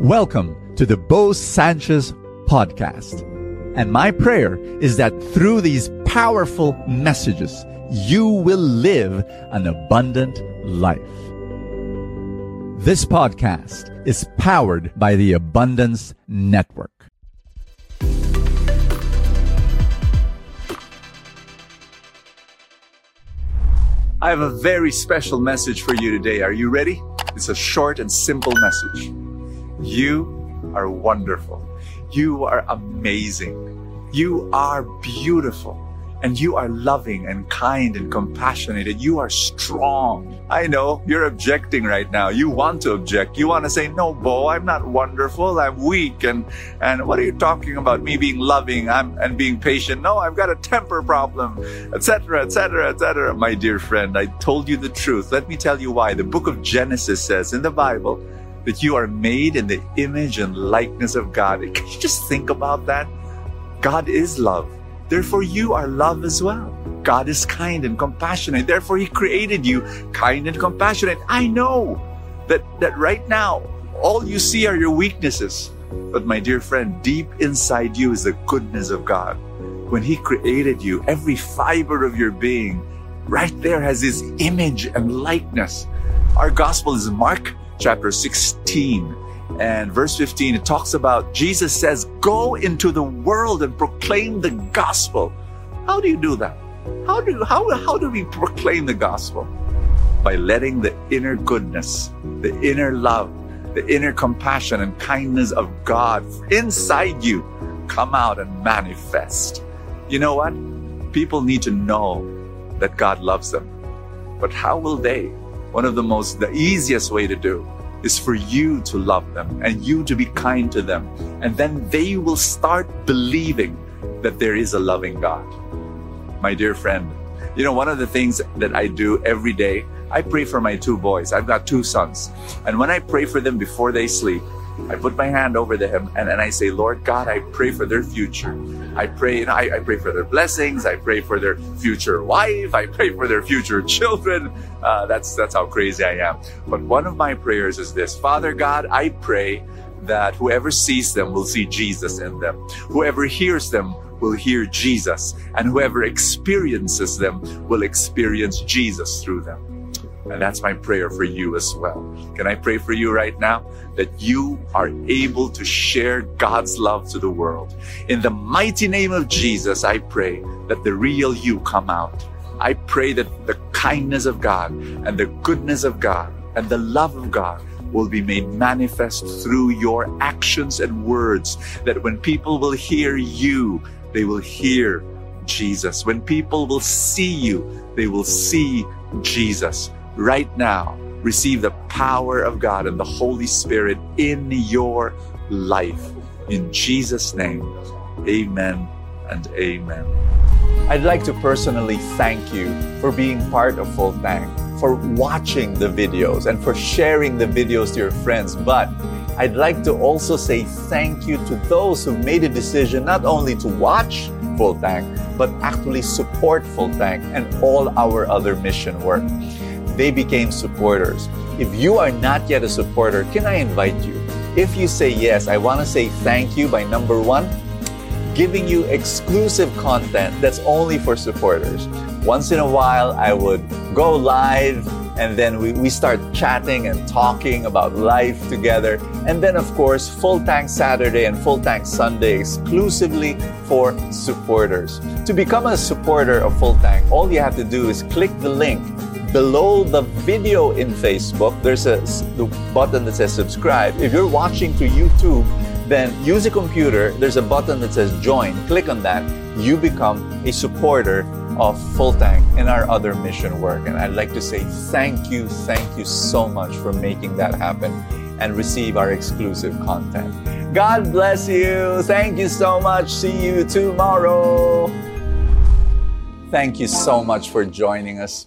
Welcome to the Bo Sanchez podcast. And my prayer is that through these powerful messages, you will live an abundant life. This podcast is powered by the Abundance Network. I have a very special message for you today. Are you ready? It's a short and simple message. You are wonderful. You are amazing. You are beautiful. And you are loving and kind and compassionate and you are strong. I know you're objecting right now. You want to object. You want to say, no, Bo, I'm not wonderful. I'm weak. And, and what are you talking about? Me being loving I'm, and being patient. No, I've got a temper problem, etc., etc., etc. My dear friend, I told you the truth. Let me tell you why. The book of Genesis says in the Bible, that you are made in the image and likeness of God. Can you just think about that? God is love. Therefore, you are love as well. God is kind and compassionate. Therefore, He created you kind and compassionate. I know that, that right now, all you see are your weaknesses. But my dear friend, deep inside you is the goodness of God. When He created you, every fiber of your being right there has His image and likeness. Our gospel is Mark chapter 16 and verse 15, it talks about Jesus says, Go into the world and proclaim the gospel. How do you do that? How do, how, how do we proclaim the gospel? By letting the inner goodness, the inner love, the inner compassion and kindness of God inside you come out and manifest. You know what? People need to know that God loves them. But how will they? One of the most, the easiest way to do is for you to love them and you to be kind to them. And then they will start believing that there is a loving God. My dear friend, you know, one of the things that I do every day, I pray for my two boys. I've got two sons. And when I pray for them before they sleep, I put my hand over them and, and I say, Lord God, I pray for their future. I pray, I, I pray for their blessings. I pray for their future wife. I pray for their future children. Uh, that's that's how crazy I am. But one of my prayers is this: Father God, I pray that whoever sees them will see Jesus in them. Whoever hears them will hear Jesus, and whoever experiences them will experience Jesus through them. And that's my prayer for you as well. Can I pray for you right now? That you are able to share God's love to the world. In the mighty name of Jesus, I pray that the real you come out. I pray that the kindness of God and the goodness of God and the love of God will be made manifest through your actions and words. That when people will hear you, they will hear Jesus. When people will see you, they will see Jesus right now, receive the power of God and the Holy Spirit in your life. In Jesus' name, amen and amen. I'd like to personally thank you for being part of Full Tank, for watching the videos, and for sharing the videos to your friends. But I'd like to also say thank you to those who made a decision not only to watch Full Tank, but actually support Full Tank and all our other mission work they became supporters. If you are not yet a supporter, can I invite you? If you say yes, I want to say thank you by number one, giving you exclusive content that's only for supporters. Once in a while, I would go live and then we, we start chatting and talking about life together. And then, of course, Full Tank Saturday and Full Tank Sunday exclusively for supporters. To become a supporter of Full Tank, all you have to do is click the link below the video in Facebook, there's a the button that says subscribe. If you're watching through YouTube, then use a computer. There's a button that says join. Click on that. You become a supporter of Full Tank and our other mission work. And I'd like to say thank you, thank you so much for making that happen and receive our exclusive content. God bless you. Thank you so much. See you tomorrow. Thank you so much for joining us.